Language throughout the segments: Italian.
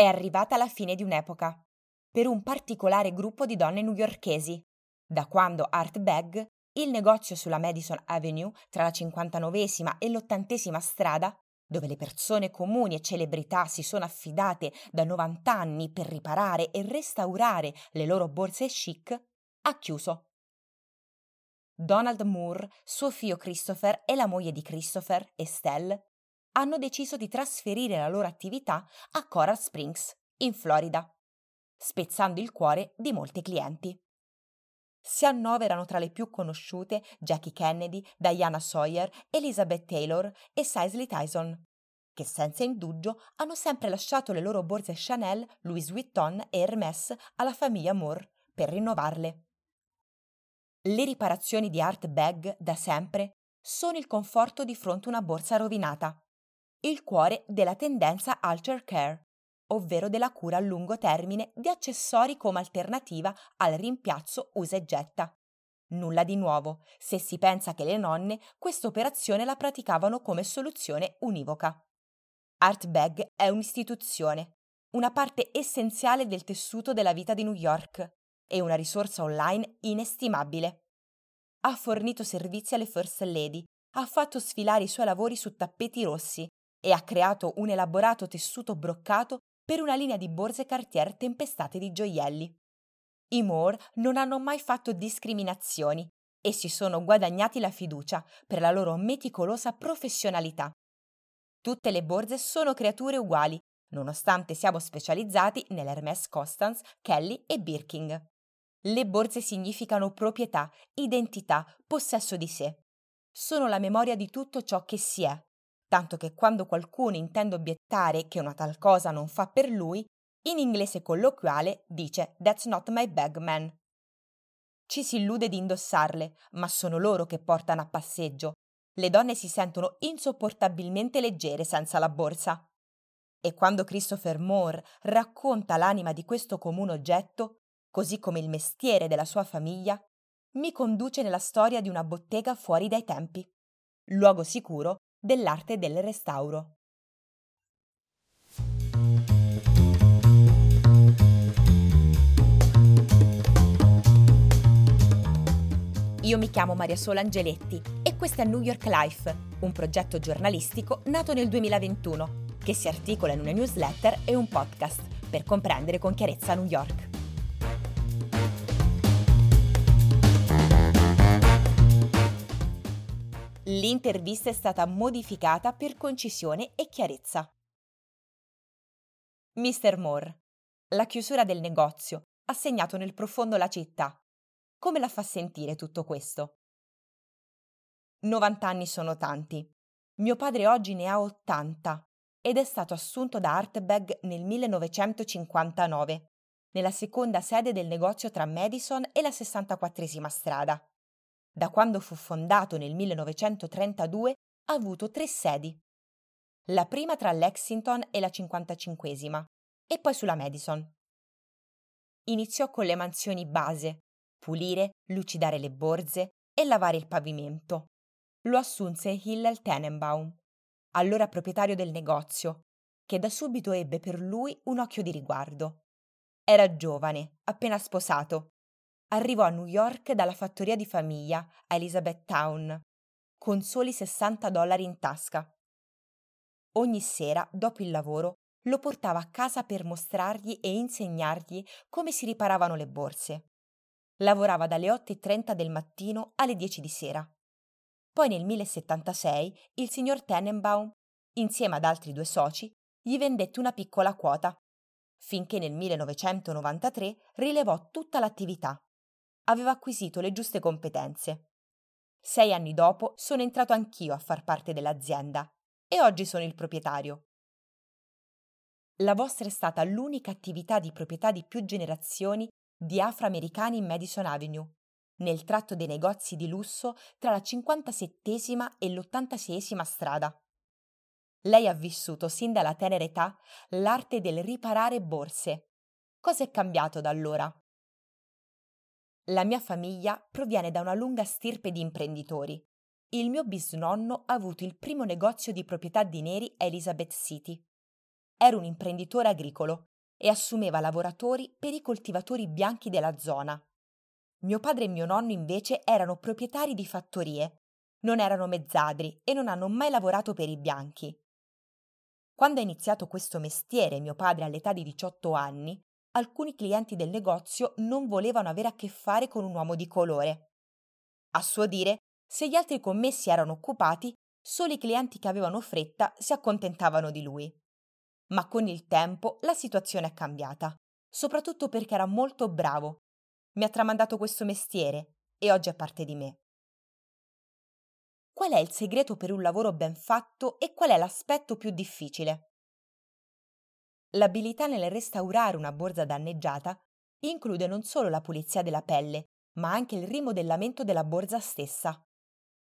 è arrivata la fine di un'epoca, per un particolare gruppo di donne newyorkesi, da quando Art Bag, il negozio sulla Madison Avenue tra la 59esima e l'80esima strada, dove le persone comuni e celebrità si sono affidate da 90 anni per riparare e restaurare le loro borse chic, ha chiuso. Donald Moore, suo figlio Christopher e la moglie di Christopher, Estelle, hanno deciso di trasferire la loro attività a Coral Springs, in Florida, spezzando il cuore di molti clienti. Si annoverano tra le più conosciute Jackie Kennedy, Diana Sawyer, Elizabeth Taylor e Cicely Tyson, che senza indugio hanno sempre lasciato le loro borse Chanel, Louis Vuitton e Hermès alla famiglia Moore per rinnovarle. Le riparazioni di Art Bag, da sempre, sono il conforto di fronte a una borsa rovinata, il cuore della tendenza Alter Care, ovvero della cura a lungo termine di accessori come alternativa al rimpiazzo usa e getta. Nulla di nuovo, se si pensa che le nonne questa operazione la praticavano come soluzione univoca. Artbag è un'istituzione, una parte essenziale del tessuto della vita di New York e una risorsa online inestimabile. Ha fornito servizi alle First Lady, ha fatto sfilare i suoi lavori su tappeti rossi e ha creato un elaborato tessuto broccato per una linea di borse Cartier tempestate di gioielli. I Moore non hanno mai fatto discriminazioni e si sono guadagnati la fiducia per la loro meticolosa professionalità. Tutte le borse sono creature uguali, nonostante siamo specializzati nell'Hermès Constance, Kelly e Birking. Le borse significano proprietà, identità, possesso di sé. Sono la memoria di tutto ciò che si è, tanto che quando qualcuno intende obiettare che una tal cosa non fa per lui, in inglese colloquiale dice That's not my bag, man. Ci si illude di indossarle, ma sono loro che portano a passeggio. Le donne si sentono insopportabilmente leggere senza la borsa. E quando Christopher Moore racconta l'anima di questo comune oggetto, così come il mestiere della sua famiglia, mi conduce nella storia di una bottega fuori dai tempi, luogo sicuro dell'arte del restauro. Io mi chiamo Maria Sola Angeletti e questo è New York Life, un progetto giornalistico nato nel 2021 che si articola in una newsletter e un podcast per comprendere con chiarezza New York. L'intervista è stata modificata per concisione e chiarezza. Mr. Moore. La chiusura del negozio ha segnato nel profondo la città. Come la fa sentire tutto questo? 90 anni sono tanti. Mio padre oggi ne ha 80 ed è stato assunto da Artbag nel 1959, nella seconda sede del negozio tra Madison e la 64 strada. Da quando fu fondato nel 1932 ha avuto tre sedi. La prima tra Lexington e la 55esima e poi sulla Madison. Iniziò con le mansioni base, pulire, lucidare le borse e lavare il pavimento. Lo assunse Hillel Tenenbaum, allora proprietario del negozio, che da subito ebbe per lui un occhio di riguardo. Era giovane, appena sposato, arrivò a New York dalla fattoria di famiglia a Elizabethtown con soli 60 dollari in tasca. Ogni sera, dopo il lavoro, lo portava a casa per mostrargli e insegnargli come si riparavano le borse. Lavorava dalle 8.30 del mattino alle 10 di sera. Poi nel 1076 il signor Tenenbaum, insieme ad altri due soci, gli vendette una piccola quota, finché nel 1993 rilevò tutta l'attività aveva acquisito le giuste competenze. Sei anni dopo sono entrato anch'io a far parte dell'azienda e oggi sono il proprietario. La vostra è stata l'unica attività di proprietà di più generazioni di afroamericani in Madison Avenue, nel tratto dei negozi di lusso tra la 57 e l'86 strada. Lei ha vissuto sin dalla tenera età l'arte del riparare borse. Cosa è cambiato da allora? La mia famiglia proviene da una lunga stirpe di imprenditori. Il mio bisnonno ha avuto il primo negozio di proprietà di neri a Elizabeth City. era un imprenditore agricolo e assumeva lavoratori per i coltivatori bianchi della zona. Mio padre e mio nonno invece erano proprietari di fattorie, non erano mezzadri e non hanno mai lavorato per i bianchi. Quando ha iniziato questo mestiere mio padre all'età di 18 anni, alcuni clienti del negozio non volevano avere a che fare con un uomo di colore. A suo dire, se gli altri commessi erano occupati, solo i clienti che avevano fretta si accontentavano di lui. Ma con il tempo la situazione è cambiata, soprattutto perché era molto bravo. Mi ha tramandato questo mestiere e oggi è parte di me. Qual è il segreto per un lavoro ben fatto e qual è l'aspetto più difficile? L'abilità nel restaurare una borsa danneggiata include non solo la pulizia della pelle, ma anche il rimodellamento della borsa stessa,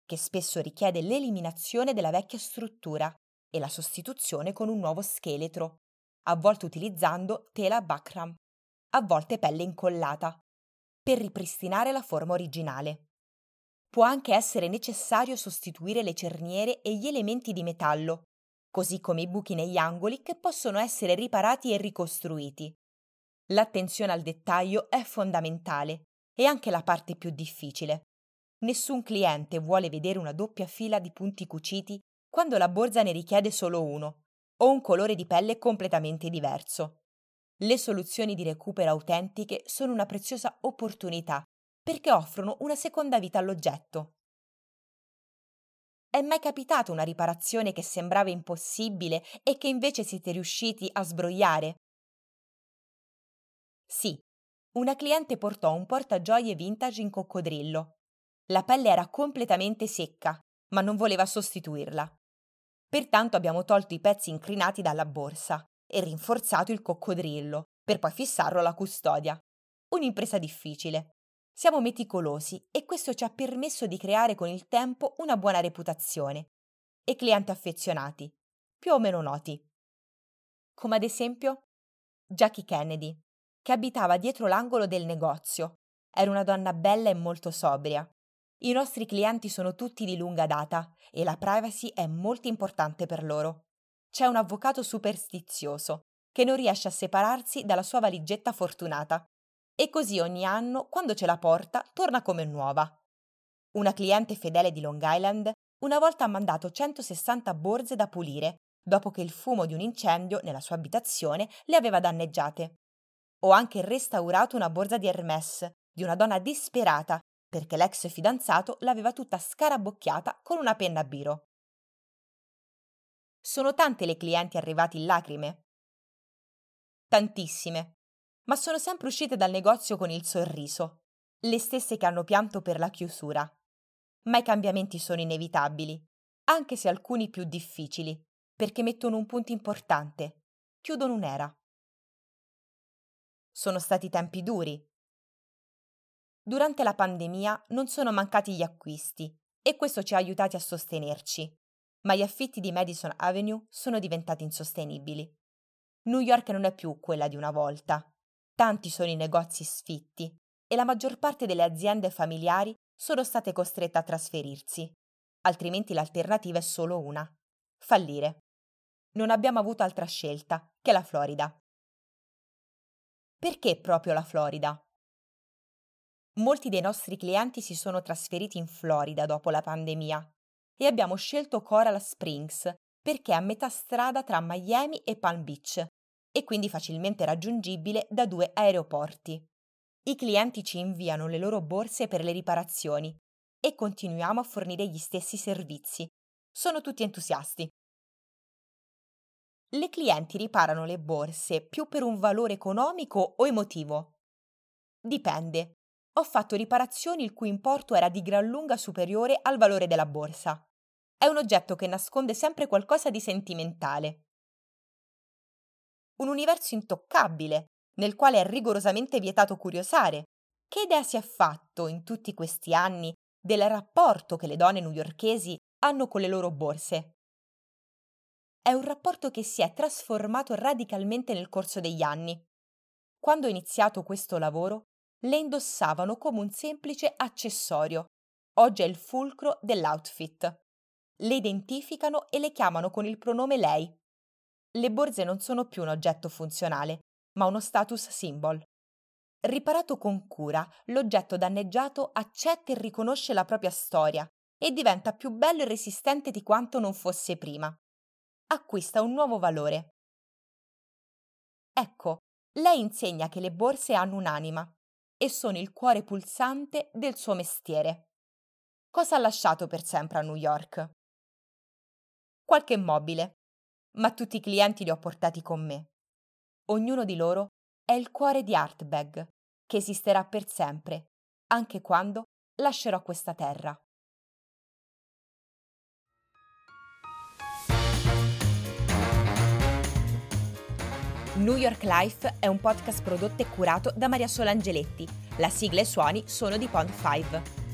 che spesso richiede l'eliminazione della vecchia struttura e la sostituzione con un nuovo scheletro, a volte utilizzando tela Bakram, a volte pelle incollata, per ripristinare la forma originale. Può anche essere necessario sostituire le cerniere e gli elementi di metallo, così come i buchi negli angoli che possono essere riparati e ricostruiti. L'attenzione al dettaglio è fondamentale e anche la parte più difficile. Nessun cliente vuole vedere una doppia fila di punti cuciti quando la borsa ne richiede solo uno, o un colore di pelle completamente diverso. Le soluzioni di recupero autentiche sono una preziosa opportunità perché offrono una seconda vita all'oggetto. È mai capitata una riparazione che sembrava impossibile e che invece siete riusciti a sbrogliare? Sì, una cliente portò un portagioie vintage in coccodrillo. La pelle era completamente secca, ma non voleva sostituirla. Pertanto abbiamo tolto i pezzi incrinati dalla borsa e rinforzato il coccodrillo, per poi fissarlo alla custodia. Un'impresa difficile, siamo meticolosi e questo ci ha permesso di creare con il tempo una buona reputazione e clienti affezionati, più o meno noti. Come ad esempio Jackie Kennedy, che abitava dietro l'angolo del negozio. Era una donna bella e molto sobria. I nostri clienti sono tutti di lunga data e la privacy è molto importante per loro. C'è un avvocato superstizioso che non riesce a separarsi dalla sua valigetta fortunata e così ogni anno, quando ce la porta, torna come nuova. Una cliente fedele di Long Island una volta ha mandato 160 borse da pulire, dopo che il fumo di un incendio nella sua abitazione le aveva danneggiate. Ho anche restaurato una borsa di Hermès di una donna disperata perché l'ex fidanzato l'aveva tutta scarabocchiata con una penna a biro. Sono tante le clienti arrivate in lacrime? Tantissime ma sono sempre uscite dal negozio con il sorriso, le stesse che hanno pianto per la chiusura. Ma i cambiamenti sono inevitabili, anche se alcuni più difficili, perché mettono un punto importante, chiudono un'era. Sono stati tempi duri. Durante la pandemia non sono mancati gli acquisti e questo ci ha aiutati a sostenerci, ma gli affitti di Madison Avenue sono diventati insostenibili. New York non è più quella di una volta Tanti sono i negozi sfitti e la maggior parte delle aziende familiari sono state costrette a trasferirsi, altrimenti l'alternativa è solo una, fallire. Non abbiamo avuto altra scelta che la Florida. Perché proprio la Florida? Molti dei nostri clienti si sono trasferiti in Florida dopo la pandemia e abbiamo scelto Coral Springs perché è a metà strada tra Miami e Palm Beach e quindi facilmente raggiungibile da due aeroporti. I clienti ci inviano le loro borse per le riparazioni e continuiamo a fornire gli stessi servizi. Sono tutti entusiasti. Le clienti riparano le borse più per un valore economico o emotivo? Dipende. Ho fatto riparazioni il cui importo era di gran lunga superiore al valore della borsa. È un oggetto che nasconde sempre qualcosa di sentimentale un universo intoccabile, nel quale è rigorosamente vietato curiosare. Che idea si è fatto in tutti questi anni del rapporto che le donne newyorkesi hanno con le loro borse? È un rapporto che si è trasformato radicalmente nel corso degli anni. Quando ho iniziato questo lavoro, le indossavano come un semplice accessorio. Oggi è il fulcro dell'outfit. Le identificano e le chiamano con il pronome lei, le borse non sono più un oggetto funzionale, ma uno status symbol. Riparato con cura, l'oggetto danneggiato accetta e riconosce la propria storia e diventa più bello e resistente di quanto non fosse prima. Acquista un nuovo valore. Ecco, lei insegna che le borse hanno un'anima e sono il cuore pulsante del suo mestiere. Cosa ha lasciato per sempre a New York? Qualche mobile, ma tutti i clienti li ho portati con me. Ognuno di loro è il cuore di Artbag, che esisterà per sempre, anche quando lascerò questa terra. New York Life è un podcast prodotto e curato da Maria Sola Angeletti. La sigla e i suoni sono di Pond 5.